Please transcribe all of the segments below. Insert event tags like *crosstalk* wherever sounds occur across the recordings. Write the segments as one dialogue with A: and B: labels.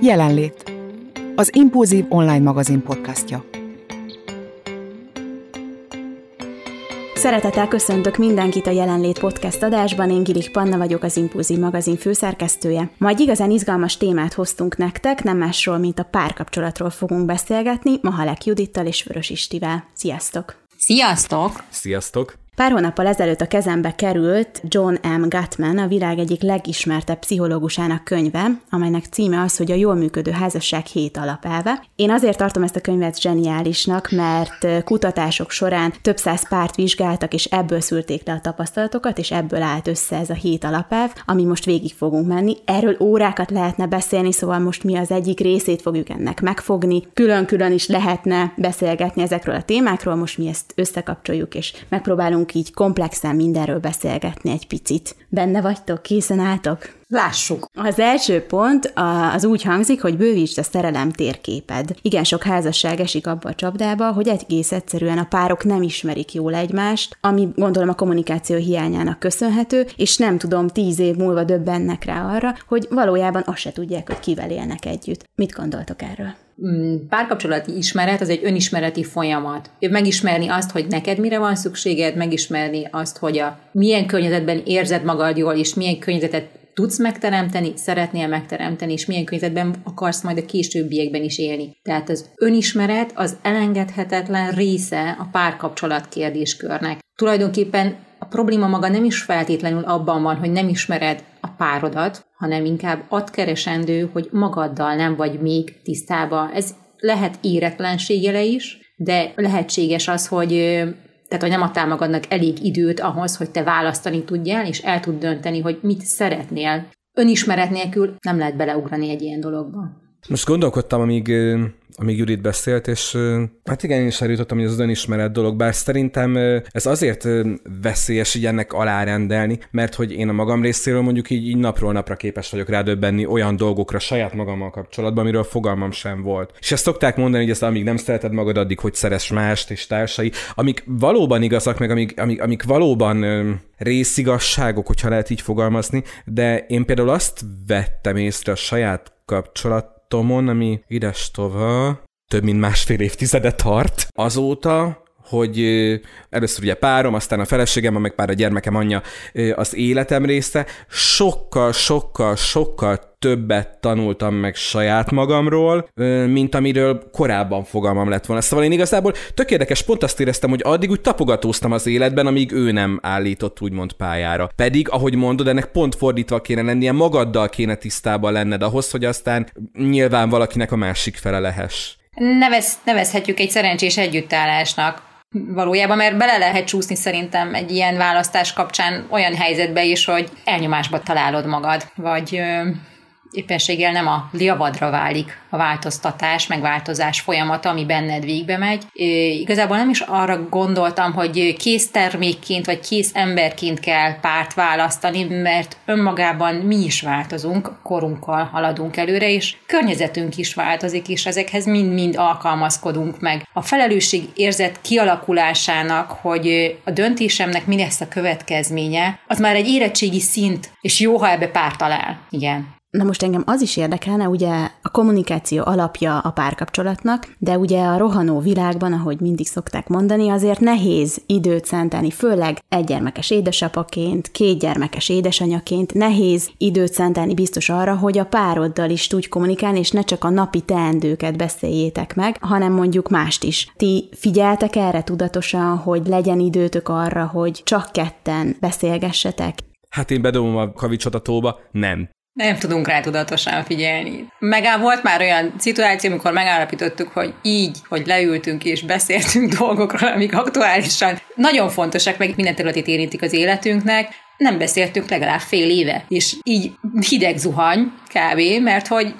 A: Jelenlét. Az Impulzív online magazin podcastja.
B: Szeretettel köszöntök mindenkit a Jelenlét podcast adásban, én Gilik Panna vagyok, az Impulzív magazin főszerkesztője. Ma egy igazán izgalmas témát hoztunk nektek, nem másról, mint a párkapcsolatról fogunk beszélgetni, Mahalek Judittal és Vörös Istivel. Sziasztok!
C: Sziasztok!
D: Sziasztok!
B: Pár hónappal ezelőtt a kezembe került John M. Gutman, a világ egyik legismertebb pszichológusának könyve, amelynek címe az, hogy a jól működő házasság hét alapelve. Én azért tartom ezt a könyvet zseniálisnak, mert kutatások során több száz párt vizsgáltak, és ebből szülték le a tapasztalatokat, és ebből állt össze ez a hét alapelv, ami most végig fogunk menni. Erről órákat lehetne beszélni, szóval most mi az egyik részét fogjuk ennek megfogni. Külön-külön is lehetne beszélgetni ezekről a témákról, most mi ezt összekapcsoljuk, és megpróbálunk fogunk így komplexen mindenről beszélgetni egy picit. Benne vagytok? Készen álltok?
C: Lássuk.
B: Az első pont az úgy hangzik, hogy bővítsd a szerelem térképed. Igen, sok házasság esik abba a csapdába, hogy egész egyszerűen a párok nem ismerik jól egymást, ami gondolom a kommunikáció hiányának köszönhető, és nem tudom, tíz év múlva döbbennek rá arra, hogy valójában azt se tudják, hogy kivel élnek együtt. Mit gondoltok erről?
C: Mm, párkapcsolati ismeret az egy önismereti folyamat. Megismerni azt, hogy neked mire van szükséged, megismerni azt, hogy a milyen környezetben érzed magad jól, és milyen környezetet tudsz megteremteni, szeretnél megteremteni, és milyen környezetben akarsz majd a későbbiekben is élni. Tehát az önismeret az elengedhetetlen része a párkapcsolat kérdéskörnek. Tulajdonképpen probléma maga nem is feltétlenül abban van, hogy nem ismered a párodat, hanem inkább ad keresendő, hogy magaddal nem vagy még tisztában. Ez lehet éretlenség jele is, de lehetséges az, hogy tehát, hogy nem adtál magadnak elég időt ahhoz, hogy te választani tudjál, és el tud dönteni, hogy mit szeretnél. Önismeret nélkül nem lehet beleugrani egy ilyen dologba.
D: Most gondolkodtam, amíg, amíg Judit beszélt, és hát igen, én is eljutottam, hogy az önismeret dolog, bár szerintem ez azért veszélyes így ennek alárendelni, mert hogy én a magam részéről mondjuk így, így napról napra képes vagyok rádöbbenni olyan dolgokra saját magammal kapcsolatban, amiről fogalmam sem volt. És ezt szokták mondani, hogy ezt amíg nem szereted magad, addig hogy szeres mást és társai, amik valóban igazak, meg amik, amik, amik valóban részigasságok, hogyha lehet így fogalmazni, de én például azt vettem észre a saját kapcsolat Tomon, ami ides tova, több mint másfél évtizede tart. Azóta, hogy először ugye párom, aztán a feleségem, meg pár a gyermekem anyja az életem része, sokkal, sokkal, sokkal többet tanultam meg saját magamról, mint amiről korábban fogalmam lett volna. Szóval én igazából tök érdekes, pont azt éreztem, hogy addig úgy tapogatóztam az életben, amíg ő nem állított úgymond pályára. Pedig, ahogy mondod, ennek pont fordítva kéne lennie, magaddal kéne tisztában lenned ahhoz, hogy aztán nyilván valakinek a másik fele lehess.
C: Nevez, nevezhetjük egy szerencsés együttállásnak valójában, mert bele lehet csúszni szerintem egy ilyen választás kapcsán olyan helyzetbe is, hogy elnyomásba találod magad, vagy éppenséggel nem a liavadra válik a változtatás, megváltozás folyamata, ami benned végbe megy. Igazából nem is arra gondoltam, hogy kész termékként vagy kész emberként kell párt választani, mert önmagában mi is változunk, korunkkal haladunk előre, és környezetünk is változik, és ezekhez mind-mind alkalmazkodunk meg. A felelősség érzet kialakulásának, hogy a döntésemnek mi lesz a következménye, az már egy érettségi szint, és jó, ha ebbe párt talál. Igen.
B: Na most engem az is érdekelne, ugye a kommunikáció alapja a párkapcsolatnak, de ugye a rohanó világban, ahogy mindig szokták mondani, azért nehéz időt szentelni, főleg egygyermekes édesapaként, kétgyermekes édesanyaként, nehéz időt szentelni biztos arra, hogy a pároddal is tudj kommunikálni, és ne csak a napi teendőket beszéljétek meg, hanem mondjuk mást is. Ti figyeltek erre tudatosan, hogy legyen időtök arra, hogy csak ketten beszélgessetek?
D: Hát én bedobom a kavicsot a tóba, nem.
C: Nem tudunk rá tudatosan figyelni. Megáll volt már olyan szituáció, amikor megállapítottuk, hogy így, hogy leültünk és beszéltünk *laughs* dolgokról, amik aktuálisan nagyon fontosak, meg minden területét érintik az életünknek, nem beszéltünk legalább fél éve. És így hideg zuhany kb., mert hogy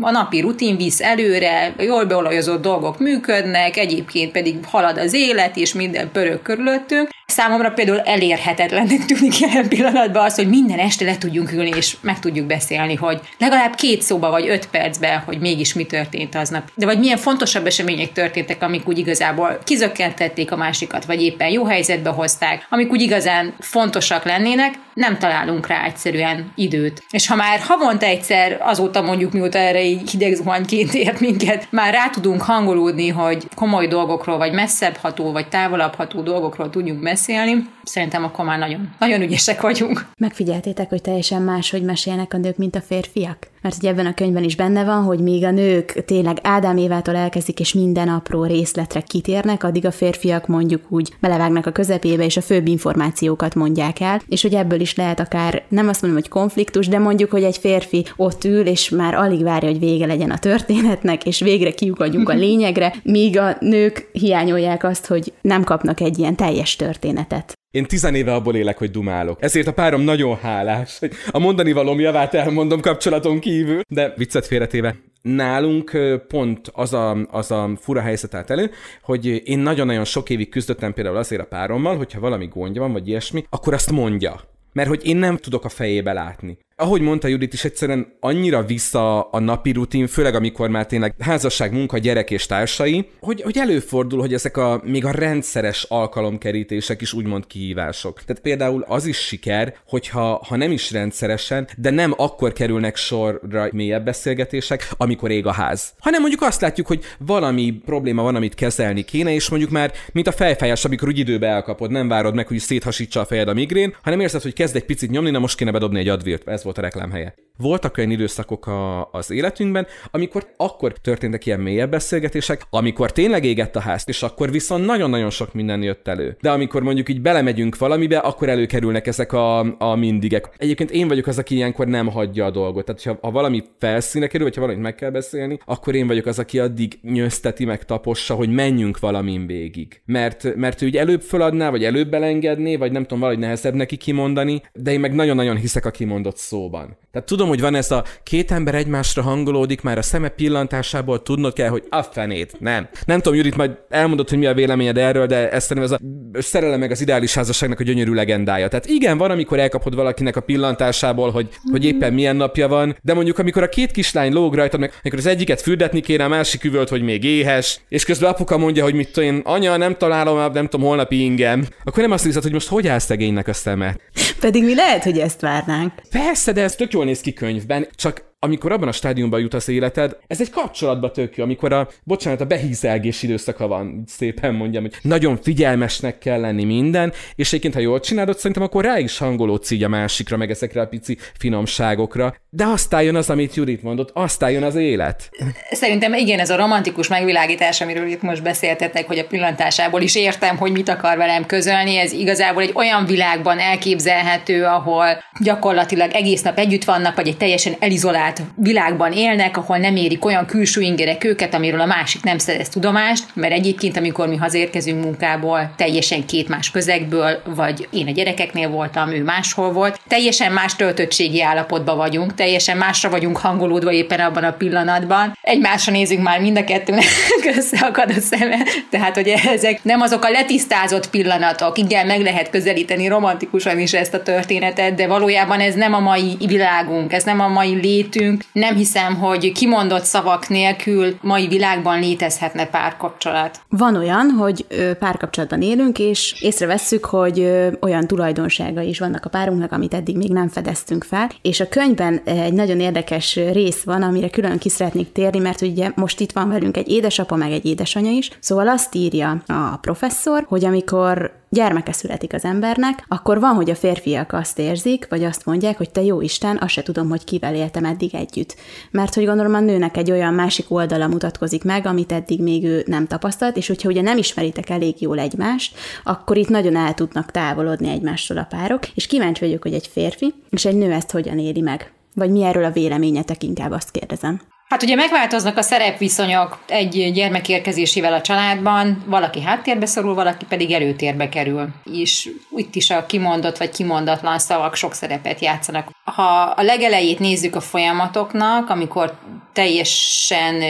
C: a napi rutin visz előre, jól beolajozott dolgok működnek, egyébként pedig halad az élet, és minden pörög körülöttünk, Számomra például elérhetetlennek tűnik jelen pillanatban az, hogy minden este le tudjunk ülni, és meg tudjuk beszélni, hogy legalább két szóba vagy öt percben, hogy mégis mi történt aznap. De vagy milyen fontosabb események történtek, amik úgy igazából kizökkentették a másikat, vagy éppen jó helyzetbe hozták, amik úgy igazán fontosak lennének, nem találunk rá egyszerűen időt. És ha már havonta egyszer, azóta mondjuk mióta erre így hideg zuhanyként ért minket, már rá tudunk hangolódni, hogy komoly dolgokról, vagy messzebb ható, vagy távolabb ható dolgokról tudjunk beszélni, szerintem akkor már nagyon, nagyon ügyesek vagyunk.
B: Megfigyeltétek, hogy teljesen más, hogy mesélnek a nők, mint a férfiak? Mert ugye ebben a könyvben is benne van, hogy míg a nők tényleg Ádám Évától elkezdik, és minden apró részletre kitérnek, addig a férfiak mondjuk úgy belevágnak a közepébe, és a főbb információkat mondják el, és hogy ebből is lehet akár, nem azt mondom, hogy konfliktus, de mondjuk, hogy egy férfi ott ül, és már alig várja, hogy vége legyen a történetnek, és végre kiukadjunk a *laughs* lényegre, míg a nők hiányolják azt, hogy nem kapnak egy ilyen teljes történetet.
D: Én tizenéve abból élek, hogy dumálok. Ezért a párom nagyon hálás, hogy a mondani valóm javát elmondom kapcsolaton kívül. De viccet félretéve, nálunk pont az a, az a fura helyzet állt elő, hogy én nagyon-nagyon sok évig küzdöttem például azért a párommal, hogyha valami gondja van, vagy ilyesmi, akkor azt mondja mert hogy én nem tudok a fejébe látni ahogy mondta Judit is, egyszerűen annyira vissza a napi rutin, főleg amikor már tényleg házasság, munka, gyerek és társai, hogy, hogy előfordul, hogy ezek a még a rendszeres alkalomkerítések is úgymond kihívások. Tehát például az is siker, hogyha ha nem is rendszeresen, de nem akkor kerülnek sorra mélyebb beszélgetések, amikor ég a ház. Hanem mondjuk azt látjuk, hogy valami probléma van, amit kezelni kéne, és mondjuk már, mint a fejfájás, amikor úgy időbe elkapod, nem várod meg, hogy széthasítsa a fejed a migrén, hanem érzed, hogy kezd egy picit nyomni, na most kéne bedobni egy advirt. Ez volt a reklámhelye. Voltak olyan időszakok a, az életünkben, amikor akkor történtek ilyen mélyebb beszélgetések, amikor tényleg égett a ház, és akkor viszont nagyon-nagyon sok minden jött elő. De amikor mondjuk így belemegyünk valamibe, akkor előkerülnek ezek a, a mindigek. Egyébként én vagyok az, aki ilyenkor nem hagyja a dolgot. Tehát, ha, ha valami felszíne kerül, vagy ha valamit meg kell beszélni, akkor én vagyok az, aki addig nyözteti, meg tapossa, hogy menjünk valamin végig. Mert, mert ő előbb föladná, vagy előbb belengedné, vagy nem tudom, valahogy nehezebb neki kimondani, de én meg nagyon-nagyon hiszek a kimondott szóban. Tehát tudom, hogy van ez a két ember egymásra hangolódik, már a szeme pillantásából tudnod kell, hogy a fenét, nem. Nem tudom, Judit, majd elmondod, hogy mi a véleményed erről, de ezt szerintem ez a szerelem meg az ideális házasságnak a gyönyörű legendája. Tehát igen, van, amikor elkapod valakinek a pillantásából, hogy, hogy éppen milyen napja van, de mondjuk amikor a két kislány lóg rajtad, meg amikor az egyiket fürdetni kéne, a másik üvölt, hogy még éhes, és közben apuka mondja, hogy mit tudom én, anya, nem találom, nem tudom, holnapi ingem, akkor nem azt hiszed, hogy most hogy áll szegénynek a szeme.
B: Pedig mi lehet, hogy ezt várnánk.
D: Persze, de ez tök jól néz ki könyvben, csak amikor abban a stádiumban jut az életed, ez egy kapcsolatba tök jó, amikor a, bocsánat, a behízelgés időszaka van, szépen mondjam, hogy nagyon figyelmesnek kell lenni minden, és egyébként, ha jól csinálod, szerintem akkor rá is hangolódsz így a másikra, meg ezekre a pici finomságokra. De aztán jön az, amit Judit mondott, aztán jön az élet.
C: Szerintem igen, ez a romantikus megvilágítás, amiről itt most beszéltetek, hogy a pillantásából is értem, hogy mit akar velem közölni, ez igazából egy olyan világban elképzelhető, ahol gyakorlatilag egész nap együtt vannak, vagy egy teljesen elizolált izolált világban élnek, ahol nem érik olyan külső ingerek őket, amiről a másik nem szerez tudomást, mert egyébként, amikor mi hazérkezünk munkából, teljesen két más közegből, vagy én a gyerekeknél voltam, ő máshol volt, teljesen más töltöttségi állapotban vagyunk, teljesen másra vagyunk hangolódva éppen abban a pillanatban. Egymásra nézünk már mind a kettőnek, *laughs* összeakad a szeme. Tehát, hogy ezek nem azok a letisztázott pillanatok. Igen, meg lehet közelíteni romantikusan is ezt a történetet, de valójában ez nem a mai világunk, ez nem a mai lét beszélgetünk, nem hiszem, hogy kimondott szavak nélkül mai világban létezhetne párkapcsolat.
B: Van olyan, hogy párkapcsolatban élünk, és észrevesszük, hogy olyan tulajdonsága is vannak a párunknak, amit eddig még nem fedeztünk fel, és a könyvben egy nagyon érdekes rész van, amire külön ki szeretnék térni, mert ugye most itt van velünk egy édesapa, meg egy édesanyja is, szóval azt írja a professzor, hogy amikor gyermeke születik az embernek, akkor van, hogy a férfiak azt érzik, vagy azt mondják, hogy te jó Isten, azt se tudom, hogy kivel éltem eddig együtt. Mert hogy gondolom a nőnek egy olyan másik oldala mutatkozik meg, amit eddig még ő nem tapasztalt, és hogyha ugye nem ismeritek elég jól egymást, akkor itt nagyon el tudnak távolodni egymástól a párok, és kíváncsi vagyok, hogy egy férfi és egy nő ezt hogyan éli meg. Vagy mi erről a véleményetek, inkább azt kérdezem.
C: Hát ugye megváltoznak a szerepviszonyok egy gyermek érkezésével a családban, valaki háttérbe szorul, valaki pedig előtérbe kerül. És itt is a kimondott vagy kimondatlan szavak sok szerepet játszanak. Ha a legelejét nézzük a folyamatoknak, amikor teljesen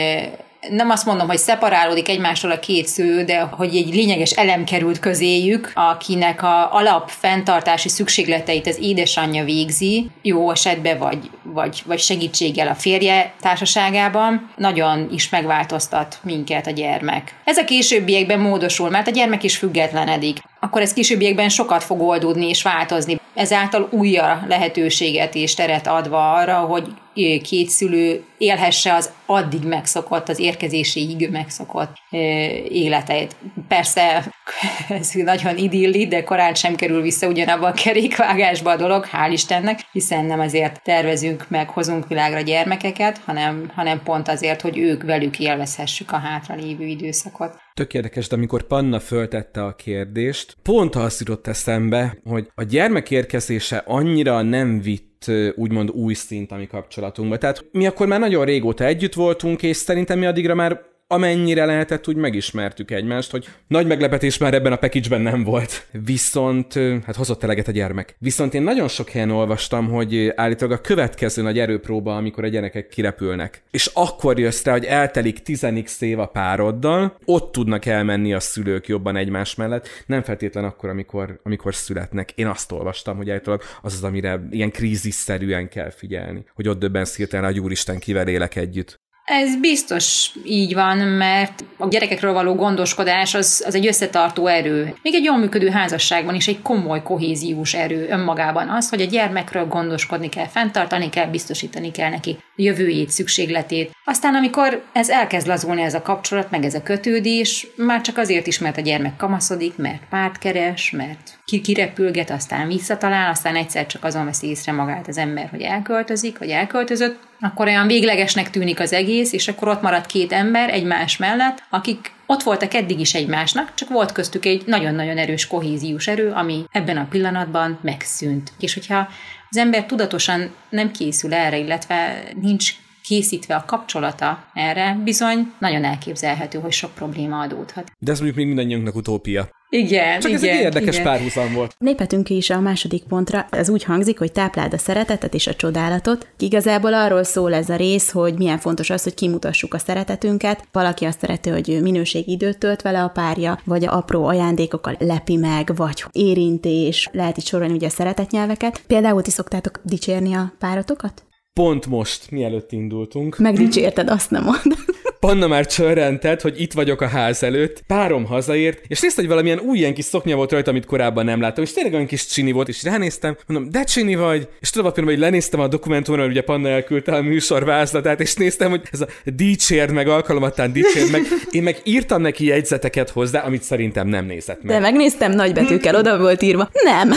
C: nem azt mondom, hogy szeparálódik egymástól a két szülő, de hogy egy lényeges elem került közéjük, akinek a alap fenntartási szükségleteit az édesanyja végzi, jó esetben vagy, vagy, vagy segítséggel a férje társaságában, nagyon is megváltoztat minket a gyermek. Ez a későbbiekben módosul, mert a gyermek is függetlenedik akkor ez későbbiekben sokat fog oldódni és változni. Ezáltal újra lehetőséget és teret adva arra, hogy két szülő élhesse az addig megszokott, az érkezéséig megszokott életeit. Persze *laughs* ez nagyon idilli, de korán sem kerül vissza ugyanabba a kerékvágásba a dolog, hál' Istennek, hiszen nem azért tervezünk meg, hozunk világra gyermekeket, hanem, hanem pont azért, hogy ők velük élvezhessük a hátralévő időszakot.
D: Tök érdekes, de amikor Panna föltette a kérdést, pont az jutott eszembe, hogy a gyermek érkezése annyira nem vitt úgymond új szint a mi kapcsolatunkba. Tehát mi akkor már nagyon régóta együtt voltunk, és szerintem mi addigra már amennyire lehetett, úgy megismertük egymást, hogy nagy meglepetés már ebben a package nem volt. Viszont, hát hozott eleget a gyermek. Viszont én nagyon sok helyen olvastam, hogy állítólag a következő nagy erőpróba, amikor a gyerekek kirepülnek. És akkor jössz rá, hogy eltelik 10 év a pároddal, ott tudnak elmenni a szülők jobban egymás mellett, nem feltétlen akkor, amikor, amikor születnek. Én azt olvastam, hogy állítólag az az, amire ilyen krízisszerűen kell figyelni, hogy ott döbben hirtelen, hogy úristen, kivel élek együtt.
C: Ez biztos így van, mert a gyerekekről való gondoskodás az, az egy összetartó erő. Még egy jól működő házasságban is egy komoly kohéziós erő önmagában az, hogy a gyermekről gondoskodni kell, fenntartani kell, biztosítani kell neki jövőjét, szükségletét. Aztán amikor ez elkezd lazulni ez a kapcsolat, meg ez a kötődés, már csak azért is, mert a gyermek kamaszodik, mert párt keres, mert kirepülget, aztán visszatalál, aztán egyszer csak azon veszi észre magát az ember, hogy elköltözik, vagy elköltözött, akkor olyan véglegesnek tűnik az egész, és akkor ott maradt két ember egymás mellett, akik ott voltak eddig is egymásnak, csak volt köztük egy nagyon-nagyon erős kohéziós erő, ami ebben a pillanatban megszűnt. És hogyha az ember tudatosan nem készül erre, illetve nincs készítve a kapcsolata erre, bizony nagyon elképzelhető, hogy sok probléma adódhat.
D: De ez mondjuk még mindannyiunknak utópia.
C: Igen,
D: Csak
C: igen,
D: ez egy érdekes
C: igen.
D: párhuzam volt.
B: Léphetünk is a második pontra. Ez úgy hangzik, hogy tápláld a szeretetet és a csodálatot. Igazából arról szól ez a rész, hogy milyen fontos az, hogy kimutassuk a szeretetünket. Valaki azt szereti, hogy minőségi időt tölt vele a párja, vagy a apró ajándékokkal lepi meg, vagy érintés, lehet itt sorolni ugye a szeretetnyelveket. Például ti szoktátok dicsérni a párotokat?
D: Pont most, mielőtt indultunk.
B: Megdicsérted, azt nem mond.
D: Panna már csörrentett, hogy itt vagyok a ház előtt, párom hazaért, és nézte, hogy valamilyen új ilyen kis szoknya volt rajta, amit korábban nem láttam, és tényleg olyan kis csini volt, és ránéztem, mondom, de csini vagy, és tudod, hogy lenéztem a dokumentumon, hogy ugye Panna elküldte a műsor vázlatát, és néztem, hogy ez a dicsérd meg, alkalomattán dicsérd meg, én meg írtam neki jegyzeteket hozzá, amit szerintem nem nézett meg.
B: De megnéztem nagybetűkkel, oda volt írva. Nem.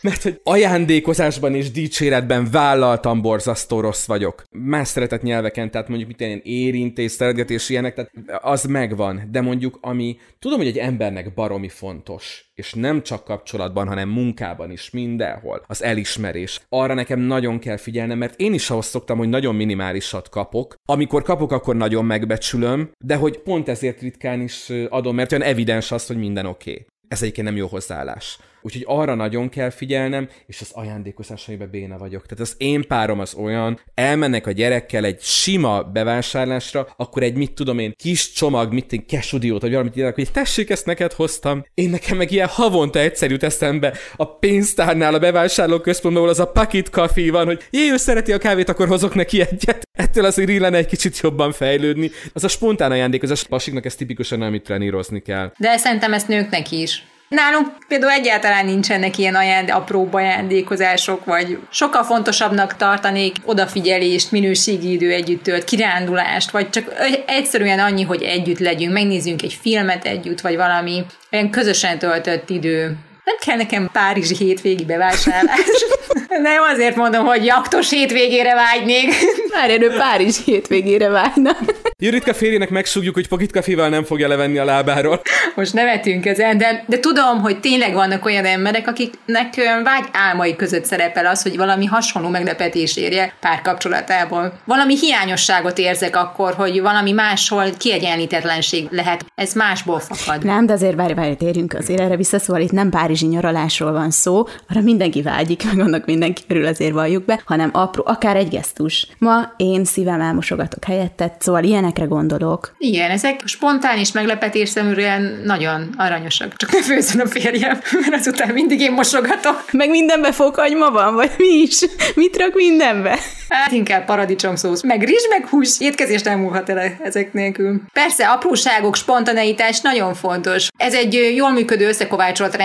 D: Mert hogy ajándékozásban és dicséretben vállaltam borzasztó rossz vagyok. Más szeretett nyelveken, tehát mondjuk mit ilyen érintés, szeretgetés, ilyenek, tehát az megvan. De mondjuk, ami tudom, hogy egy embernek baromi fontos, és nem csak kapcsolatban, hanem munkában is, mindenhol, az elismerés. Arra nekem nagyon kell figyelnem, mert én is ahhoz szoktam, hogy nagyon minimálisat kapok. Amikor kapok, akkor nagyon megbecsülöm, de hogy pont ezért ritkán is adom, mert olyan evidens az, hogy minden oké. Okay. Ez egyébként nem jó hozzáállás. Úgyhogy arra nagyon kell figyelnem, és az ajándékozásaiban béna vagyok. Tehát az én párom az olyan, elmennek a gyerekkel egy sima bevásárlásra, akkor egy mit tudom én, kis csomag, mit én, kesudiót, vagy valamit írnak, hogy tessék, ezt neked hoztam. Én nekem meg ilyen havonta egyszer jut eszembe a pénztárnál a bevásárló központban, ahol az a pakit kafé van, hogy jé, ő szereti a kávét, akkor hozok neki egyet. Ettől azért illene egy kicsit jobban fejlődni. Az a spontán ajándékozás pasiknak ez tipikusan, amit trenírozni kell.
C: De szerintem ezt nőknek is. Nálunk például egyáltalán nincsenek ilyen ajánd, apró ajándékozások, vagy sokkal fontosabbnak tartanék odafigyelést, minőségi idő együtt kirándulást, vagy csak egyszerűen annyi, hogy együtt legyünk, megnézzünk egy filmet együtt, vagy valami olyan közösen töltött idő. Nem kell nekem párizsi hétvégi bevásárlás. *laughs* Nem azért mondom, hogy jaktos hétvégére vágynék.
B: Már *laughs* erő Párizs hétvégére vágyna.
D: Juritka férjének megsúgjuk, hogy Pocket Caféval nem fogja levenni a lábáról.
C: Most nevetünk ezen, de, de tudom, hogy tényleg vannak olyan emberek, akiknek vágy álmai között szerepel az, hogy valami hasonló meglepetés érje párkapcsolatából. Valami hiányosságot érzek akkor, hogy valami máshol kiegyenlítetlenség lehet. Ez másból fakad.
B: Nem, de azért várj, várj, térjünk azért erre vissza, szóval itt nem párizsi nyaralásról van szó, arra mindenki vágyik, meg annak mindenki örül, azért valljuk be, hanem apró, akár egy gesztus. Ma én szívem elmosogatok helyettet, szóval ilyenekre gondolok.
C: Igen, ezek spontán és meglepetésszerűen nagyon aranyosak. Csak ne főzön a férjem, *laughs* mert azután mindig én mosogatok.
B: Meg mindenbe fokhagyma van, vagy mi is? Mit rak mindenbe?
C: Hát inkább paradicsomszósz, meg rizs, meg hús. Étkezés nem múlhat el ezek nélkül. Persze, apróságok, spontaneitás nagyon fontos. Ez egy jól működő összekovácsolt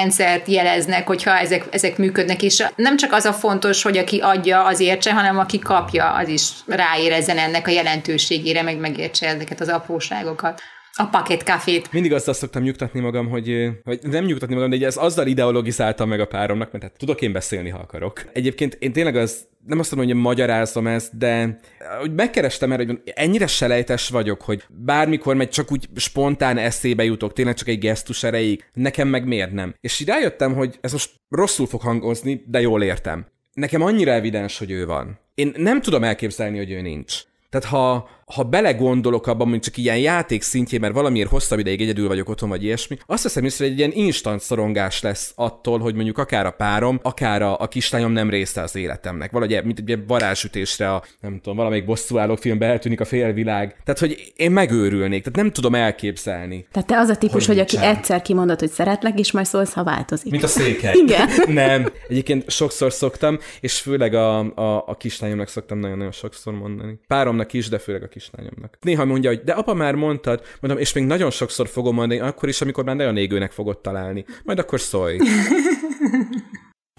C: rendszert jeleznek, hogyha ezek, ezek működnek, és nem csak az a fontos, hogy aki adja, az értse, hanem aki kapja, az is ráérezzen ennek a jelentőségére, meg megértse ezeket az apróságokat a paket kafét.
D: Mindig azt, azt szoktam nyugtatni magam, hogy, hogy nem nyugtatni magam, de ez azzal ideologizáltam meg a páromnak, mert hát tudok én beszélni, ha akarok. Egyébként én tényleg az, nem azt mondom, hogy magyarázom ezt, de hogy megkerestem erre, hogy ennyire selejtes vagyok, hogy bármikor megy csak úgy spontán eszébe jutok, tényleg csak egy gesztus erejéig, nekem meg miért nem. És így rájöttem, hogy ez most rosszul fog hangozni, de jól értem. Nekem annyira evidens, hogy ő van. Én nem tudom elképzelni, hogy ő nincs. Tehát ha, ha belegondolok abban, hogy csak ilyen játék szintjén, mert valamiért hosszabb ideig egyedül vagyok otthon, vagy ilyesmi, azt hiszem észre, hogy egy ilyen instant szorongás lesz attól, hogy mondjuk akár a párom, akár a, a kislányom nem része az életemnek. Valahogy, mint egy varázsütésre a, nem tudom, valamelyik bosszúállók filmben eltűnik a félvilág. Tehát, hogy én megőrülnék, tehát nem tudom elképzelni.
B: Tehát te az a típus, hogy, hogy aki egyszer kimondott, hogy szeretlek, és majd szólsz, ha változik.
D: Mint a székely. *laughs*
B: Igen.
D: nem. Egyébként sokszor szoktam, és főleg a, a, a kislányomnak szoktam nagyon-nagyon sokszor mondani. Páromnak is, de főleg a kislányomnak. Néha mondja, hogy de apa már mondtad, mondom, és még nagyon sokszor fogom mondani, akkor is, amikor már nagyon égőnek fogod találni. Majd akkor szólj. *laughs*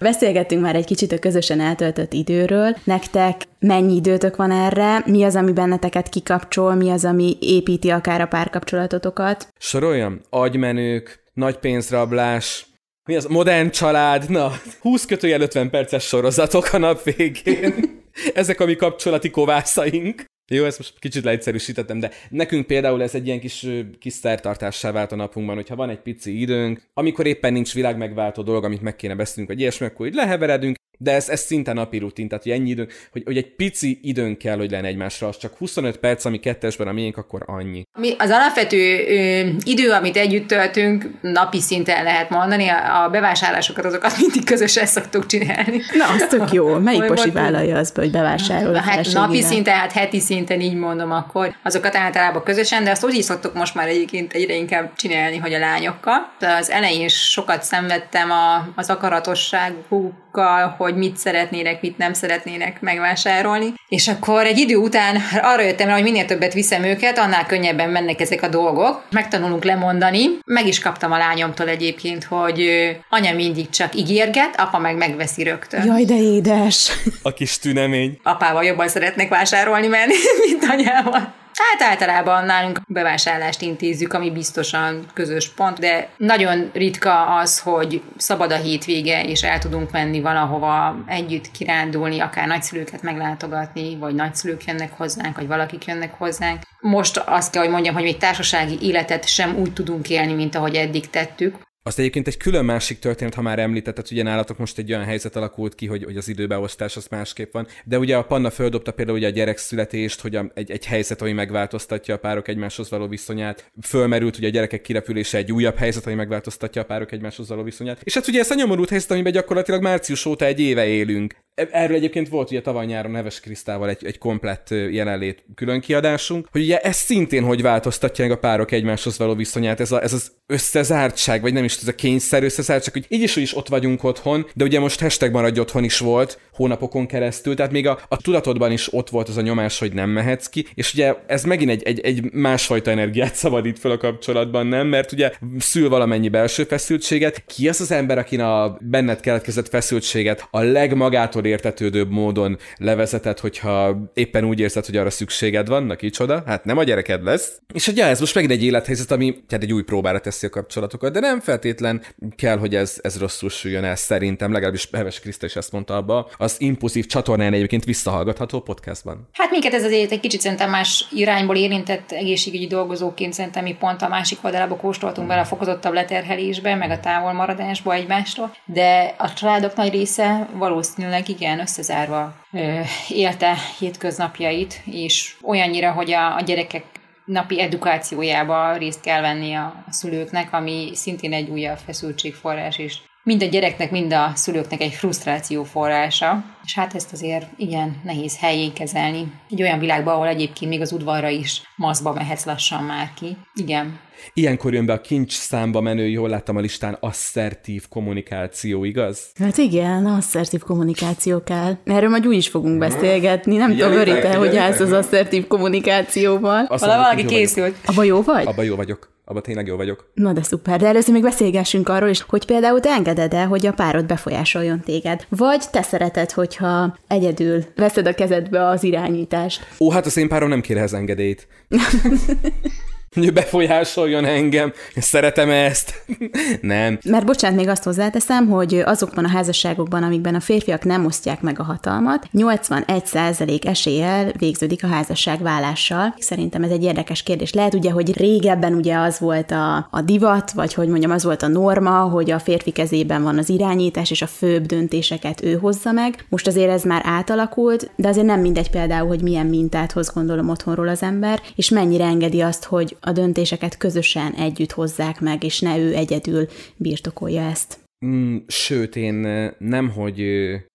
B: Beszélgettünk már egy kicsit a közösen eltöltött időről. Nektek mennyi időtök van erre? Mi az, ami benneteket kikapcsol? Mi az, ami építi akár a párkapcsolatotokat?
D: Soroljam? Agymenők, nagy pénzrablás, mi az? Modern család, na, 20 kötőjel 50 perces sorozatok a nap végén. *laughs* Ezek a mi kapcsolati kovászaink. Jó, ezt most kicsit leegyszerűsítettem, de nekünk például ez egy ilyen kis, kis szertartássá vált a napunkban, hogyha van egy pici időnk, amikor éppen nincs világ megváltó dolog, amit meg kéne beszélnünk, vagy ilyesmi, akkor így leheveredünk, de ez, ez szinte napi rutin, tehát hogy ennyi időnk, hogy, hogy egy pici időnk kell, hogy lenne egymásra, az csak 25 perc, ami kettesben a miénk, akkor annyi.
C: Mi az alapvető ö, idő, amit együtt töltünk, napi szinten lehet mondani, a, a bevásárlásokat azokat mindig közösen szoktuk csinálni.
B: Na, az tök jó. Melyik posi vállalja azt, hogy bevásárol a
C: hát, Napi szinten, hát heti szinten így mondom akkor, azokat általában közösen, de azt úgy is szoktuk most már egyébként egyre inkább csinálni, hogy a lányokkal. Az elején sokat szenvedtem a, az akaratosságukkal, hogy mit szeretnének, mit nem szeretnének megvásárolni. És akkor egy idő után arra jöttem rá, hogy minél többet viszem őket, annál könnyebben mennek ezek a dolgok. Megtanulunk lemondani. Meg is kaptam a lányomtól egyébként, hogy anya mindig csak ígérget, apa meg megveszi rögtön.
B: Jaj, de édes!
D: A kis tünemény.
C: Apával jobban szeretnek vásárolni menni, *laughs* mint anyával. Hát általában nálunk bevásárlást intézzük, ami biztosan közös pont, de nagyon ritka az, hogy szabad a hétvége, és el tudunk menni valahova együtt kirándulni, akár nagyszülőket meglátogatni, vagy nagyszülők jönnek hozzánk, vagy valakik jönnek hozzánk. Most azt kell, hogy mondjam, hogy még társasági életet sem úgy tudunk élni, mint ahogy eddig tettük.
D: Azt egyébként egy külön másik történet, ha már említetted, ugye nálatok most egy olyan helyzet alakult ki, hogy, hogy az időbeosztás az másképp van. De ugye a Panna földobta például ugye a gyerekszületést, hogy a, egy, egy helyzet, ami megváltoztatja a párok egymáshoz való viszonyát. Fölmerült ugye a gyerekek kirepülése egy újabb helyzet, ami megváltoztatja a párok egymáshoz való viszonyát. És hát ugye ez a nyomorult helyzet, amiben gyakorlatilag március óta egy éve élünk. E, erről egyébként volt ugye tavaly nyáron Neves Krisztával egy, egy komplett jelenlét külön kiadásunk, hogy ugye ez szintén hogy változtatja meg a párok egymáshoz való viszonyát, ez, a, ez az összezártság, vagy nem is ez a kényszer összezártság, hogy így is, is ott vagyunk otthon, de ugye most hashtag maradj otthon is volt hónapokon keresztül, tehát még a, a tudatodban is ott volt az a nyomás, hogy nem mehetsz ki, és ugye ez megint egy, egy, egy másfajta energiát szabadít fel a kapcsolatban, nem? Mert ugye szül valamennyi belső feszültséget. Ki az az ember, akin a benned keletkezett feszültséget a legmagától értetődőbb módon levezetett, hogyha éppen úgy érzed, hogy arra szükséged van, na kicsoda, hát nem a gyereked lesz. És ugye ez most megint egy élethelyzet, ami tehát egy új próbára teszi a kapcsolatokat, de nem feltétlen kell, hogy ez, ez rosszul süljön el, szerintem, legalábbis Heves Kriszta is ezt mondta abba, az impulzív csatornán egyébként visszahallgatható podcastban.
C: Hát minket ez azért egy kicsit szerintem más irányból érintett egészségügyi dolgozóként szerintem mi pont a másik oldalába kóstoltunk bele a fokozottabb leterhelésbe, meg a távolmaradásba egymástól, de a családok nagy része valószínűleg igen, összezárva ö, élte hétköznapjait, és olyannyira, hogy a, a gyerekek napi edukációjába részt kell venni a szülőknek, ami szintén egy újabb feszültségforrás és mind a gyereknek, mind a szülőknek egy frusztráció forrása, és hát ezt azért igen nehéz helyén kezelni. Egy olyan világban, ahol egyébként még az udvarra is maszba mehetsz lassan már ki. Igen.
D: Ilyenkor jön be a kincs számba menő, jól láttam a listán, asszertív kommunikáció, igaz?
B: Hát igen, asszertív kommunikáció kell. Erről majd úgy is fogunk beszélgetni. Nem tudom, Öri, te hogy állsz az asszertív kommunikációval.
C: Azt valaki készült.
B: Abba jó vagy?
D: Abba jó vagyok. Abba tényleg jó vagyok.
B: Na de szuper, de először még beszélgessünk arról is, hogy például te engeded-e, hogy a párod befolyásoljon téged. Vagy te szereted, hogyha egyedül veszed a kezedbe az irányítást.
D: Ó, hát az én párom nem kér ehhez engedélyt. *laughs* hogy befolyásoljon engem, szeretem ezt. *laughs* nem.
B: Mert bocsánat, még azt hozzáteszem, hogy azokban a házasságokban, amikben a férfiak nem osztják meg a hatalmat, 81% eséllyel végződik a házasság vállással. Szerintem ez egy érdekes kérdés. Lehet ugye, hogy régebben ugye az volt a, a divat, vagy hogy mondjam, az volt a norma, hogy a férfi kezében van az irányítás, és a főbb döntéseket ő hozza meg. Most azért ez már átalakult, de azért nem mindegy például, hogy milyen mintát hoz gondolom otthonról az ember, és mennyire engedi azt, hogy a döntéseket közösen együtt hozzák meg, és ne ő egyedül birtokolja ezt.
D: Mm, sőt, én nem, hogy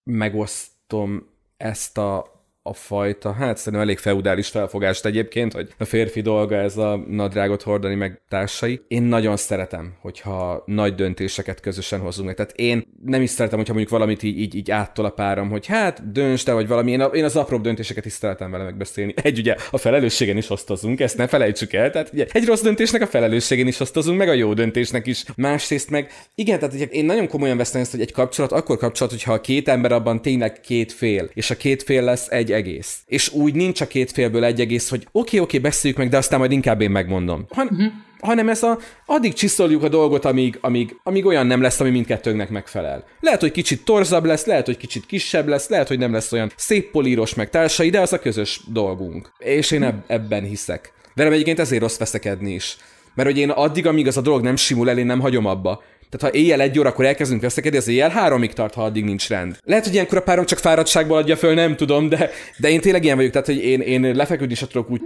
D: megosztom ezt a a fajta, hát szerintem elég feudális felfogást egyébként, hogy a férfi dolga ez a nadrágot hordani meg társai. Én nagyon szeretem, hogyha nagy döntéseket közösen hozunk. Tehát én nem is szeretem, hogyha mondjuk valamit így, így, így áttol a párom, hogy hát dönts te, vagy valami. Én, a, én az apróbb döntéseket is szeretem vele megbeszélni. Egy ugye a felelősségen is osztozunk, ezt ne felejtsük el. Tehát ugye, egy rossz döntésnek a felelősségen is osztozunk, meg a jó döntésnek is. Másrészt meg, igen, tehát ugye, én nagyon komolyan veszem ezt, hogy egy kapcsolat akkor kapcsolat, hogyha a két ember abban tényleg két fél, és a két fél lesz egy egy egész. És úgy nincs a két félből egy egész, hogy oké, okay, oké, okay, beszéljük meg, de aztán majd inkább én megmondom. Han- uh-huh. Hanem ez a, addig csiszoljuk a dolgot, amíg, amíg, amíg olyan nem lesz, ami mindkettőnknek megfelel. Lehet, hogy kicsit torzabb lesz, lehet, hogy kicsit kisebb lesz, lehet, hogy nem lesz olyan szép políros meg társai, de az a közös dolgunk. És én eb- ebben hiszek. Velem egyébként ezért rossz veszekedni is. Mert hogy én addig, amíg az a dolog nem simul el, én nem hagyom abba. Tehát ha éjjel egy óra, akkor elkezdünk veszekedni, az éjjel háromig tart, ha addig nincs rend. Lehet, hogy ilyenkor a párom csak fáradtságból adja föl, nem tudom, de, de én tényleg ilyen vagyok, tehát hogy én, én lefeküdni sem tudok úgy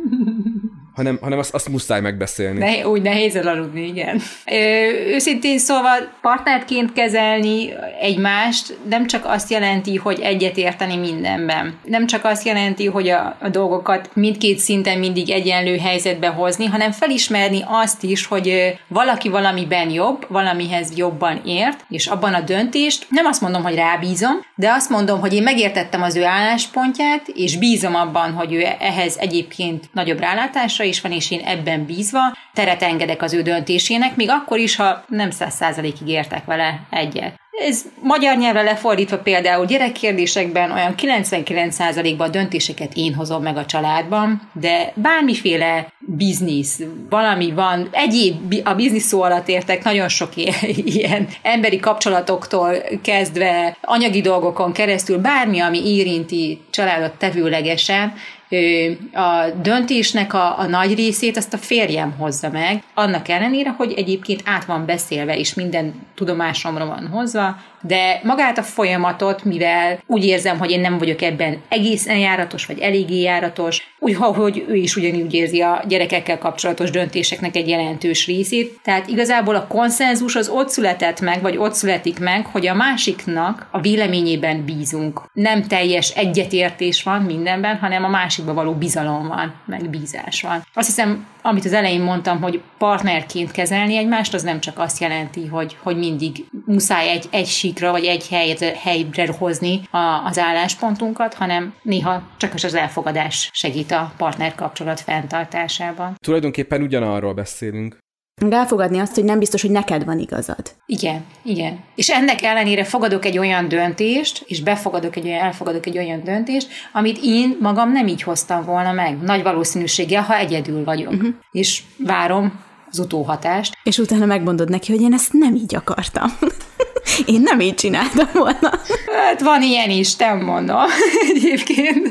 D: hanem, hanem azt, azt muszáj megbeszélni.
C: Ne, úgy nehéz elaludni, igen. Ö, őszintén szóval partnerként kezelni egymást nem csak azt jelenti, hogy egyet érteni mindenben. Nem csak azt jelenti, hogy a, a dolgokat mindkét szinten mindig egyenlő helyzetbe hozni, hanem felismerni azt is, hogy valaki valamiben jobb, valamihez jobban ért, és abban a döntést nem azt mondom, hogy rábízom, de azt mondom, hogy én megértettem az ő álláspontját, és bízom abban, hogy ő ehhez egyébként nagyobb rálátása is van, és én ebben bízva teret engedek az ő döntésének, még akkor is, ha nem száz százalékig értek vele egyet. Ez magyar nyelvre lefordítva például gyerekkérdésekben olyan 99%-ban a döntéseket én hozom meg a családban, de bármiféle biznisz, valami van, egyéb a biznisz szó alatt értek nagyon sok *laughs* ilyen emberi kapcsolatoktól kezdve, anyagi dolgokon keresztül, bármi, ami érinti családot tevőlegesen, a döntésnek a, a nagy részét azt a férjem hozza meg, annak ellenére, hogy egyébként át van beszélve, és minden tudomásomra van hozva, de magát a folyamatot, mivel úgy érzem, hogy én nem vagyok ebben egészen járatos, vagy eléggé járatos, úgy, hogy ő is ugyanúgy érzi a gyerekekkel kapcsolatos döntéseknek egy jelentős részét. Tehát igazából a konszenzus az ott született meg, vagy ott születik meg, hogy a másiknak a véleményében bízunk. Nem teljes egyetértés van mindenben, hanem a másikba való bizalom van, meg bízás van. Azt hiszem, amit az elején mondtam, hogy partnerként kezelni egymást, az nem csak azt jelenti, hogy, hogy mindig muszáj egy, egy síkra vagy egy helyre, helyre hozni a, az álláspontunkat, hanem néha csak az elfogadás segít a partnerkapcsolat fenntartásában.
D: Tulajdonképpen ugyanarról beszélünk.
B: Elfogadni azt, hogy nem biztos, hogy neked van igazad.
C: Igen, igen. És ennek ellenére fogadok egy olyan döntést, és befogadok egy olyan, elfogadok egy olyan döntést, amit én magam nem így hoztam volna meg. Nagy valószínűséggel, ha egyedül vagyok. Uh-huh. És várom az utóhatást.
B: És utána megmondod neki, hogy én ezt nem így akartam. *laughs* Én nem így csináltam volna.
C: Hát van ilyen is, nem mondom *laughs* egyébként.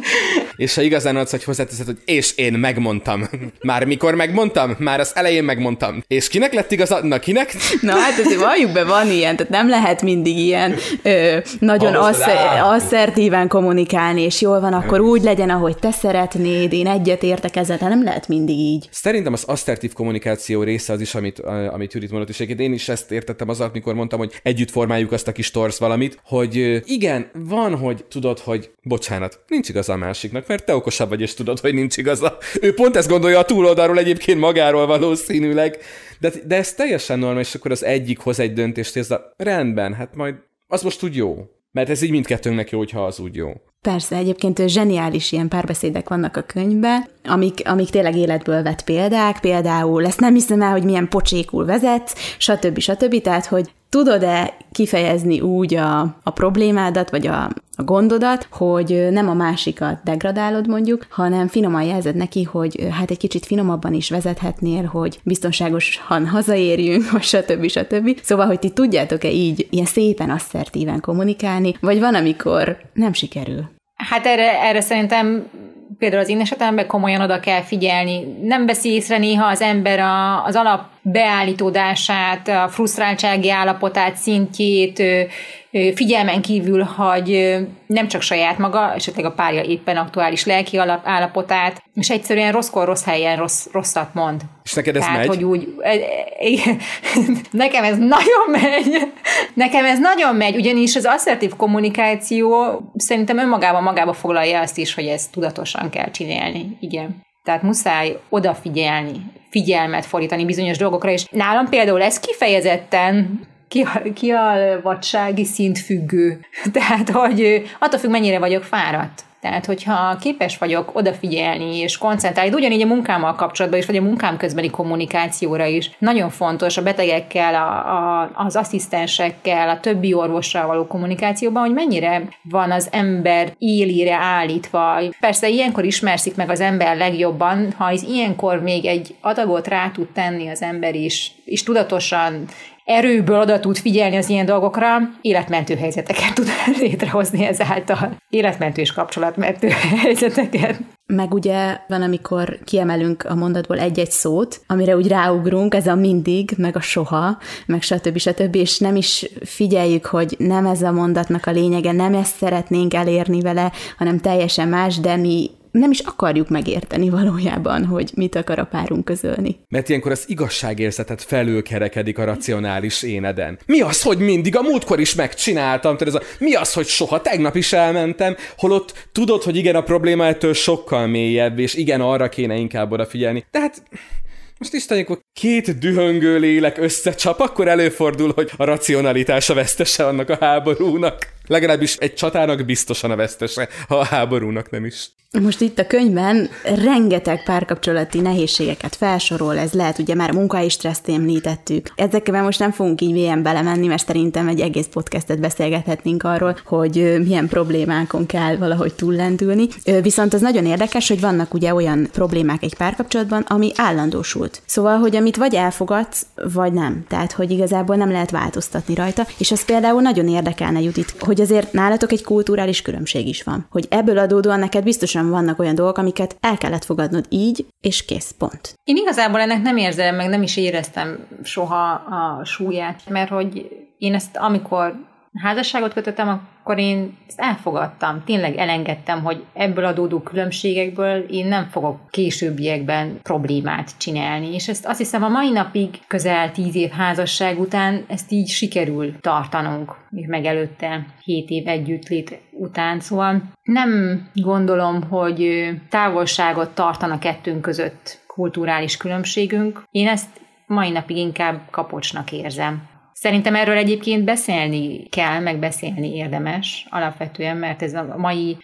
D: És ha igazán adsz, hogy hozzáteszed, hogy és én megmondtam. *laughs* Már mikor megmondtam? Már az elején megmondtam. És kinek lett igaza? Na, kinek?
B: Na hát azért valljuk be, van ilyen, tehát nem lehet mindig ilyen ö, nagyon asszer- asszertíven kommunikálni, és jól van, akkor úgy legyen, ahogy te szeretnéd, én egyet értek ezzel, nem lehet mindig így.
D: Szerintem az asszertív kommunikáció része az is, amit, amit Judit mondott, és én is ezt értettem az, amikor mondtam, hogy együtt formáljuk azt a kis torsz valamit, hogy igen, van, hogy tudod, hogy bocsánat, nincs igaza a másiknak, mert te okosabb vagy, és tudod, hogy nincs igaza. Ő pont ezt gondolja a túloldalról egyébként magáról valószínűleg, de, de ez teljesen normális, és akkor az egyik hoz egy döntést, és a rendben, hát majd az most úgy jó. Mert ez így mindkettőnknek jó, hogyha az úgy jó.
B: Persze, egyébként zseniális ilyen párbeszédek vannak a könyvben, amik, amik tényleg életből vett példák, például ezt nem hiszem el, hogy milyen pocsékul vezetsz, stb. stb. Tehát, hogy tudod-e kifejezni úgy a, a problémádat, vagy a, a gondodat, hogy nem a másikat degradálod mondjuk, hanem finoman jelzed neki, hogy hát egy kicsit finomabban is vezethetnél, hogy biztonságosan hazaérjünk, vagy stb. stb. Szóval, hogy ti tudjátok-e így ilyen szépen asszertíven kommunikálni, vagy van, amikor nem sikerül?
C: Hát erre, erre szerintem például az én esetemben komolyan oda kell figyelni. Nem veszi észre néha az ember a, az alap beállítódását, a frusztráltsági állapotát, szintjét, figyelmen kívül, hogy nem csak saját maga, esetleg a párja éppen aktuális lelki állapotát, és egyszerűen rosszkor, rossz helyen rossz, rosszat mond.
D: És neked ez
C: Tehát,
D: megy?
C: hogy úgy, *laughs* nekem ez nagyon megy. Nekem ez nagyon megy, ugyanis az asszertív kommunikáció szerintem önmagában magába foglalja azt is, hogy ezt tudatosan kell csinálni. Igen. Tehát muszáj odafigyelni, figyelmet fordítani bizonyos dolgokra, és nálam például ez kifejezetten kialvatsági szint függő. *laughs* Tehát, hogy attól függ, mennyire vagyok fáradt. Tehát, hogyha képes vagyok odafigyelni és koncentrálni, de ugyanígy a munkámmal kapcsolatban is, vagy a munkám közbeni kommunikációra is, nagyon fontos a betegekkel, a, a, az asszisztensekkel, a többi orvossal való kommunikációban, hogy mennyire van az ember élire állítva. Persze ilyenkor ismerszik meg az ember legjobban, ha ez ilyenkor még egy adagot rá tud tenni az ember is, és tudatosan erőből oda tud figyelni az ilyen dolgokra, életmentő helyzeteket tud *laughs* létrehozni ezáltal. Életmentő és kapcsolatmentő *laughs* helyzeteket.
B: Meg ugye van, amikor kiemelünk a mondatból egy-egy szót, amire úgy ráugrunk, ez a mindig, meg a soha, meg stb. stb. és nem is figyeljük, hogy nem ez a mondatnak a lényege, nem ezt szeretnénk elérni vele, hanem teljesen más, de mi nem is akarjuk megérteni valójában, hogy mit akar a párunk közölni.
D: Mert ilyenkor az igazságérzetet felülkerekedik a racionális éneden. Mi az, hogy mindig? A múltkor is megcsináltam. Tehát ez a, mi az, hogy soha? Tegnap is elmentem. Holott tudod, hogy igen, a probléma ettől sokkal mélyebb, és igen, arra kéne inkább odafigyelni. Tehát most Isten, amikor két dühöngő lélek összecsap, akkor előfordul, hogy a racionalitás a vesztese annak a háborúnak. Legalábbis egy csatának biztosan a vesztese, ha a háborúnak nem is.
B: Most itt a könyvben rengeteg párkapcsolati nehézségeket felsorol, ez lehet ugye már munkai stresszt említettük. Ezekkel most nem fogunk így mélyen belemenni, mert szerintem egy egész podcastet beszélgethetnénk arról, hogy milyen problémákon kell valahogy túllendülni. Viszont az nagyon érdekes, hogy vannak ugye olyan problémák egy párkapcsolatban, ami állandósult. Szóval, hogy amit vagy elfogadsz, vagy nem. Tehát, hogy igazából nem lehet változtatni rajta. És az például nagyon érdekelne, Judit, hogy azért nálatok egy kulturális különbség is van. Hogy ebből adódóan neked biztosan vannak olyan dolgok, amiket el kellett fogadnod így, és kész, pont.
C: Én igazából ennek nem érzem, meg nem is éreztem soha a súlyát, mert hogy én ezt amikor házasságot kötöttem, akkor én ezt elfogadtam, tényleg elengedtem, hogy ebből adódó különbségekből én nem fogok későbbiekben problémát csinálni. És ezt azt hiszem a mai napig közel tíz év házasság után ezt így sikerül tartanunk, még meg előtte hét év együttlét után. Szóval nem gondolom, hogy távolságot tartana kettőnk között kulturális különbségünk. Én ezt mai napig inkább kapocsnak érzem. Szerintem erről egyébként beszélni kell, meg beszélni érdemes alapvetően, mert ez a mai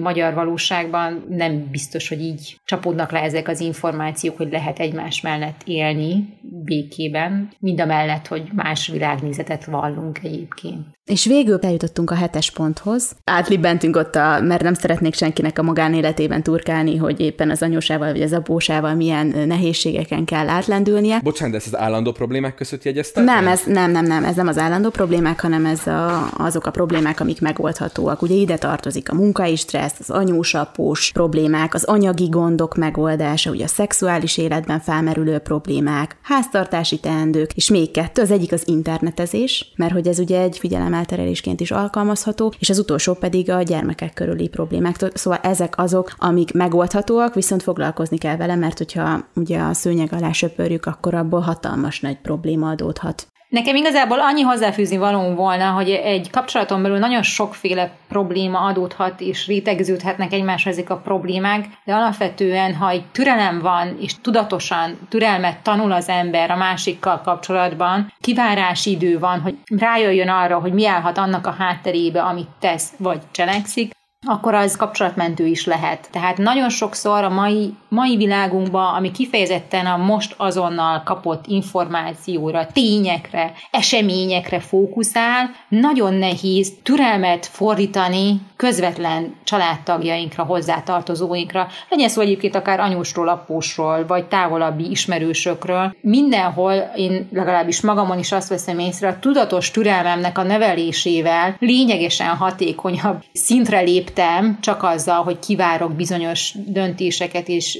C: magyar valóságban nem biztos, hogy így csapódnak le ezek az információk, hogy lehet egymás mellett élni békében, mind a mellett, hogy más világnézetet vallunk egyébként.
B: És végül eljutottunk a hetes ponthoz. Átlibbentünk ott, a, mert nem szeretnék senkinek a magánéletében turkálni, hogy éppen az anyósával vagy az apósával milyen nehézségeken kell átlendülnie.
D: Bocsánat, de ez az állandó problémák között jegyeztek?
B: Nem, ez, nem, nem, nem, ez nem az állandó problémák, hanem ez a, azok a problémák, amik megoldhatóak. Ugye ide tartozik a munkai stressz, az anyósapós problémák, az anyagi gondok megoldása, ugye a szexuális életben felmerülő problémák, háztartási teendők, és még kettő, az egyik az internetezés, mert hogy ez ugye egy figyelem elterelésként is alkalmazható, és az utolsó pedig a gyermekek körüli problémák. Szóval ezek azok, amik megoldhatóak, viszont foglalkozni kell vele, mert hogyha ugye a szőnyeg alá söpörjük, akkor abból hatalmas nagy probléma adódhat.
C: Nekem igazából annyi hozzáfűzni való volna, hogy egy kapcsolaton belül nagyon sokféle probléma adódhat, és rétegződhetnek egymásra ezek a problémák, de alapvetően, ha egy türelem van, és tudatosan türelmet tanul az ember a másikkal kapcsolatban, kivárási idő van, hogy rájöjjön arra, hogy mi állhat annak a hátterébe, amit tesz vagy cselekszik, akkor az kapcsolatmentő is lehet. Tehát nagyon sokszor a mai, mai világunkban, ami kifejezetten a most azonnal kapott információra, tényekre, eseményekre fókuszál, nagyon nehéz türelmet fordítani közvetlen családtagjainkra, hozzátartozóinkra, legyen szó egyébként akár anyósról, apósról, vagy távolabbi ismerősökről. Mindenhol én legalábbis magamon is azt veszem észre, a tudatos türelmemnek a nevelésével lényegesen hatékonyabb szintre léptem, csak azzal, hogy kivárok bizonyos döntéseket, és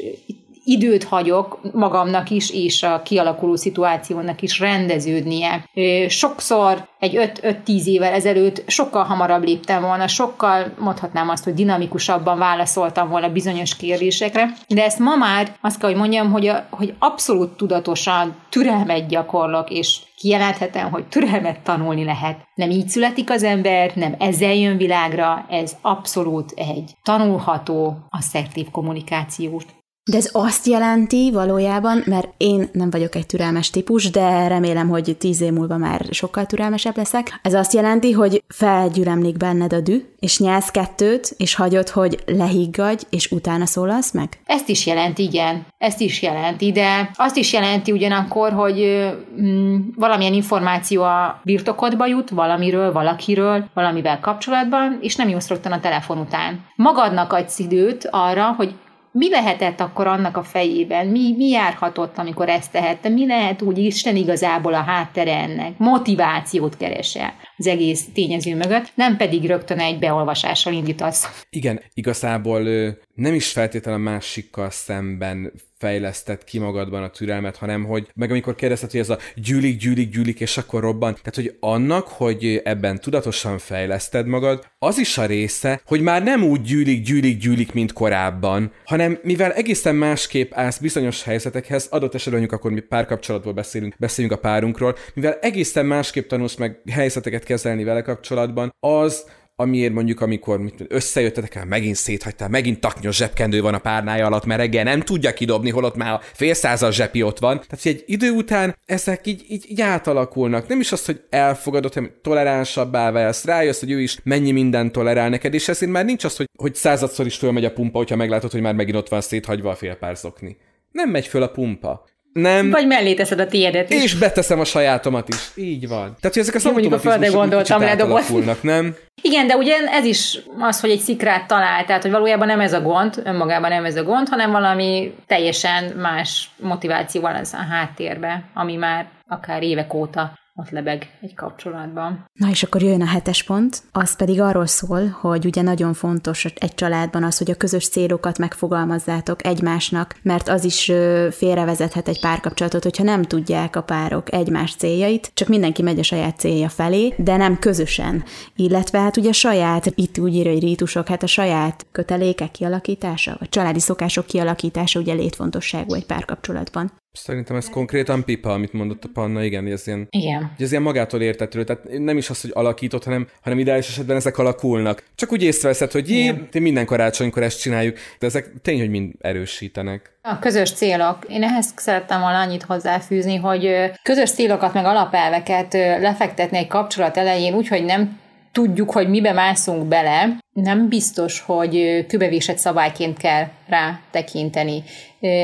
C: időt hagyok magamnak is, és a kialakuló szituációnak is rendeződnie. Sokszor egy 5-10 évvel ezelőtt sokkal hamarabb léptem volna, sokkal mondhatnám azt, hogy dinamikusabban válaszoltam volna bizonyos kérdésekre, de ezt ma már azt kell, hogy mondjam, hogy, a, hogy abszolút tudatosan türelmet gyakorlok, és kijelenthetem, hogy türelmet tanulni lehet. Nem így születik az ember, nem ezzel jön világra, ez abszolút egy tanulható, asszertív kommunikációs
B: de ez azt jelenti valójában, mert én nem vagyok egy türelmes típus, de remélem, hogy tíz év múlva már sokkal türelmesebb leszek. Ez azt jelenti, hogy felgyüremlik benned a dű, és nyelsz kettőt, és hagyod, hogy lehiggadj, és utána szólalsz meg?
C: Ezt is jelenti, igen. Ezt is jelenti, de azt is jelenti ugyanakkor, hogy mm, valamilyen információ a birtokodba jut, valamiről, valakiről, valamivel kapcsolatban, és nem jössz rögtön a telefon után. Magadnak adsz időt arra, hogy mi lehetett akkor annak a fejében? Mi, mi járhatott, amikor ezt tehette? Mi lehet úgy Isten igazából a háttere ennek? Motivációt keresel az egész tényező mögött, nem pedig rögtön egy beolvasással indítasz.
D: Igen, igazából nem is feltétlenül másikkal szemben fejlesztett ki magadban a türelmet, hanem hogy meg amikor kérdezted, hogy ez a gyűlik, gyűlik, gyűlik, és akkor robban. Tehát, hogy annak, hogy ebben tudatosan fejleszted magad, az is a része, hogy már nem úgy gyűlik, gyűlik, gyűlik, mint korábban, hanem mivel egészen másképp állsz bizonyos helyzetekhez, adott esetben mondjuk akkor mi párkapcsolatból beszélünk, beszélünk a párunkról, mivel egészen másképp tanulsz meg helyzeteket kezelni vele kapcsolatban, az amiért mondjuk, amikor összejöttetek, el, megint széthagytál, megint taknyos zsebkendő van a párnája alatt, mert reggel nem tudja kidobni, holott már a fél százal zsepi ott van. Tehát egy idő után ezek így, így, így átalakulnak. Nem is az, hogy elfogadod, hanem toleránsabbá válsz, rájössz, hogy ő is mennyi minden tolerál neked, és ezért már nincs az, hogy, hogy századszor is fölmegy a pumpa, hogyha meglátod, hogy már megint ott van széthagyva a félpárzokni. Nem megy föl a pumpa. Nem.
C: Vagy mellé teszed a tiédet
D: is. És beteszem a sajátomat is. Így van. Tehát, hogy ezek az
C: mondjuk a földre gondoltam
D: ledobott. nem?
C: Igen, de ugye ez is az, hogy egy szikrát talál, tehát hogy valójában nem ez a gond, önmagában nem ez a gond, hanem valami teljesen más motiváció van az a háttérbe, ami már akár évek óta ott lebeg egy kapcsolatban.
B: Na és akkor jön a hetes pont, az pedig arról szól, hogy ugye nagyon fontos egy családban az, hogy a közös célokat megfogalmazzátok egymásnak, mert az is félrevezethet egy párkapcsolatot, hogyha nem tudják a párok egymás céljait, csak mindenki megy a saját célja felé, de nem közösen. Illetve hát ugye a saját, itt úgy írja, hogy rítusok, hát a saját kötelékek kialakítása, vagy családi szokások kialakítása ugye létfontosságú egy párkapcsolatban.
D: Szerintem ez konkrétan pipa, amit mondott a Panna, igen, ez ilyen,
C: igen.
D: Ez ilyen magától értető, tehát nem is az, hogy alakított, hanem, hanem ideális esetben ezek alakulnak. Csak úgy észreveszed, hogy jé, minden karácsonykor ezt csináljuk, de ezek tény, hogy mind erősítenek.
C: A közös célok. Én ehhez szerettem volna annyit hozzáfűzni, hogy közös célokat meg alapelveket lefektetni egy kapcsolat elején úgy, hogy nem tudjuk, hogy mibe mászunk bele, nem biztos, hogy kőbevésett szabályként kell rá tekinteni.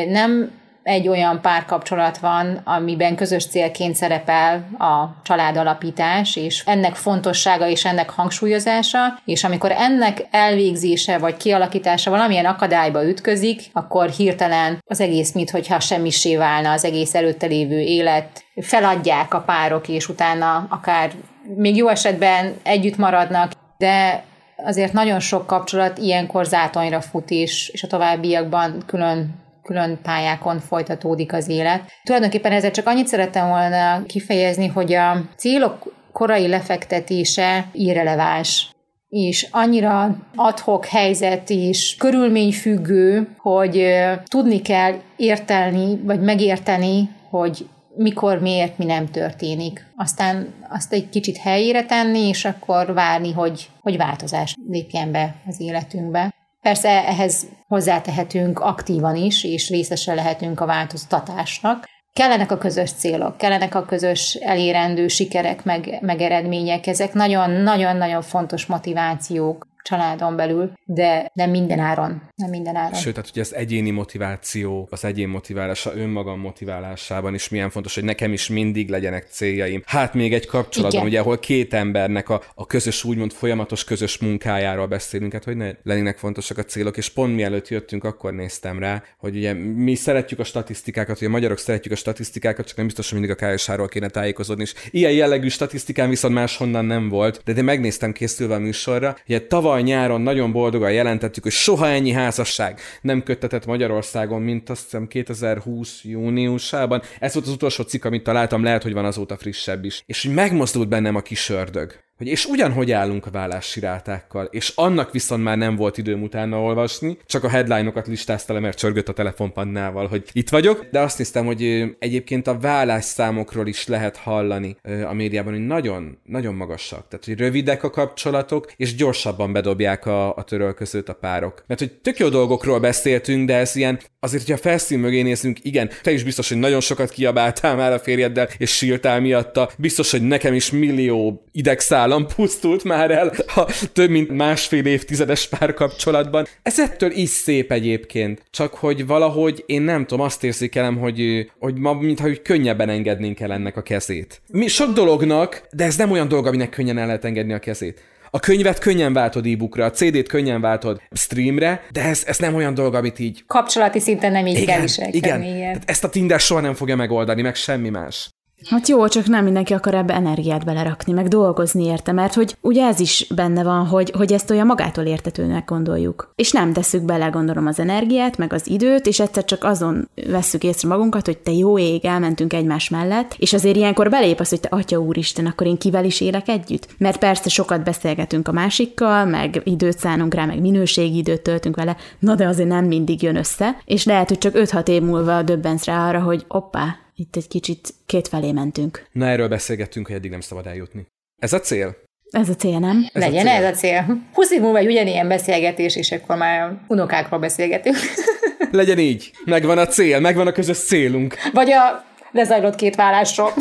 C: Nem egy olyan párkapcsolat van, amiben közös célként szerepel a családalapítás, és ennek fontossága és ennek hangsúlyozása, és amikor ennek elvégzése vagy kialakítása valamilyen akadályba ütközik, akkor hirtelen az egész, mintha semmisé válna az egész előtte lévő élet, feladják a párok, és utána akár még jó esetben együtt maradnak, de azért nagyon sok kapcsolat ilyenkor zátonyra fut, és, és a továbbiakban külön külön pályákon folytatódik az élet. Tulajdonképpen ezzel csak annyit szerettem volna kifejezni, hogy a célok korai lefektetése irreleváns és annyira adhok helyzet és körülményfüggő, hogy tudni kell értelni, vagy megérteni, hogy mikor, miért, mi nem történik. Aztán azt egy kicsit helyére tenni, és akkor várni, hogy, hogy változás lépjen be az életünkbe. Persze ehhez hozzátehetünk aktívan is, és részese lehetünk a változtatásnak. Kellenek a közös célok, kellenek a közös elérendő sikerek, meg, meg eredmények. Ezek nagyon-nagyon-nagyon fontos motivációk családon belül, de nem minden áron. Nem minden áron.
D: Sőt, tehát ugye az egyéni motiváció, az egyén motiválása önmagam motiválásában is milyen fontos, hogy nekem is mindig legyenek céljaim. Hát még egy kapcsolatban, Igen. ugye, ahol két embernek a, a közös, úgymond folyamatos közös munkájáról beszélünk, hát hogy ne lennének fontosak a célok, és pont mielőtt jöttünk, akkor néztem rá, hogy ugye mi szeretjük a statisztikákat, ugye a magyarok szeretjük a statisztikákat, csak nem biztos, hogy mindig a KSH-ról kéne tájékozódni, és ilyen jellegű statisztikán viszont máshonnan nem volt, de, de megnéztem készülve a műsorra, ugye tavaly tavaly nyáron nagyon boldogan jelentettük, hogy soha ennyi házasság nem köttetett Magyarországon, mint azt hiszem 2020 júniusában. Ez volt az utolsó cikk, amit találtam, lehet, hogy van azóta frissebb is. És hogy megmozdult bennem a kis ördög hogy és ugyanhogy állunk a vállási rátákkal, és annak viszont már nem volt időm utána olvasni, csak a headline-okat listázta le, mert csörgött a telefonpannával, hogy itt vagyok, de azt hiszem, hogy egyébként a vállásszámokról is lehet hallani a médiában, hogy nagyon, nagyon magasak. Tehát, hogy rövidek a kapcsolatok, és gyorsabban bedobják a, a törölközőt a párok. Mert hogy tök jó dolgokról beszéltünk, de ez ilyen, azért, hogyha felszín mögé nézünk, igen, te is biztos, hogy nagyon sokat kiabáltál már a férjeddel, és sírtál miatta. Biztos, hogy nekem is millió idegszál szálam pusztult már el a több mint másfél évtizedes párkapcsolatban. Ez ettől is szép egyébként, csak hogy valahogy én nem tudom, azt érzékelem, hogy, hogy ma mintha hogy könnyebben engednénk el ennek a kezét. Mi sok dolognak, de ez nem olyan dolog, aminek könnyen el lehet engedni a kezét. A könyvet könnyen váltod e-bookra, a CD-t könnyen váltod streamre, de ez, ez nem olyan dolog, amit így...
C: Kapcsolati szinten nem így igen, kell viselkedni.
D: Igen, igen. ezt a Tinder soha nem fogja megoldani, meg semmi más.
B: Hát jó, csak nem mindenki akar ebbe energiát belerakni, meg dolgozni érte, mert hogy ugye ez is benne van, hogy, hogy ezt olyan magától értetőnek gondoljuk. És nem tesszük bele, gondolom, az energiát, meg az időt, és egyszer csak azon vesszük észre magunkat, hogy te jó ég, elmentünk egymás mellett, és azért ilyenkor belép az, hogy te atya úristen, akkor én kivel is élek együtt? Mert persze sokat beszélgetünk a másikkal, meg időt szánunk rá, meg minőségi időt töltünk vele, na de azért nem mindig jön össze, és lehet, hogy csak 5-6 év múlva döbbensz rá arra, hogy oppá, itt egy kicsit kétfelé mentünk.
D: Na erről beszélgettünk, hogy eddig nem szabad eljutni. Ez a cél?
B: Ez a cél, nem?
C: Ez Legyen a cél. ez a cél. 20 év múlva egy ugyanilyen beszélgetés, és akkor már unokákról beszélgetünk. *laughs*
D: Legyen így. Megvan a cél, megvan a közös célunk.
C: Vagy a lezajlott két vállásról.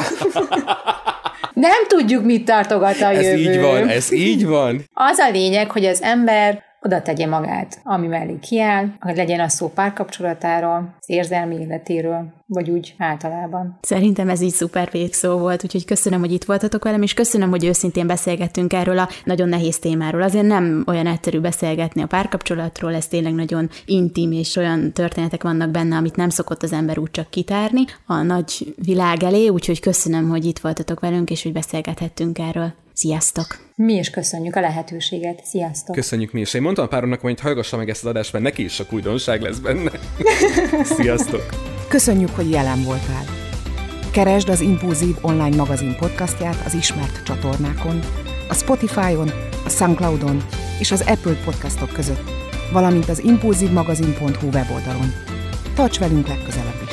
C: Nem tudjuk, mit tartogat a
D: ez
C: jövő.
D: Ez így van, ez így van.
C: Az a lényeg, hogy az ember oda tegye magát, ami mellé kiáll, hogy legyen a szó párkapcsolatáról, az érzelmi életéről, vagy úgy általában.
B: Szerintem ez így szuper végszó volt, úgyhogy köszönöm, hogy itt voltatok velem, és köszönöm, hogy őszintén beszélgettünk erről a nagyon nehéz témáról. Azért nem olyan egyszerű beszélgetni a párkapcsolatról, ez tényleg nagyon intim, és olyan történetek vannak benne, amit nem szokott az ember úgy csak kitárni a nagy világ elé, úgyhogy köszönöm, hogy itt voltatok velünk, és hogy beszélgethettünk erről. Sziasztok!
C: Mi is köszönjük a lehetőséget. Sziasztok!
D: Köszönjük mi is. Én mondtam a páromnak, hogy hallgassa meg ezt az adást, mert neki is sok újdonság lesz benne. *laughs* Sziasztok!
A: Köszönjük, hogy jelen voltál. Keresd az Impulzív online magazin podcastját az ismert csatornákon, a Spotify-on, a Soundcloud-on és az Apple podcastok között, valamint az impulzívmagazin.hu weboldalon. Tarts velünk legközelebb!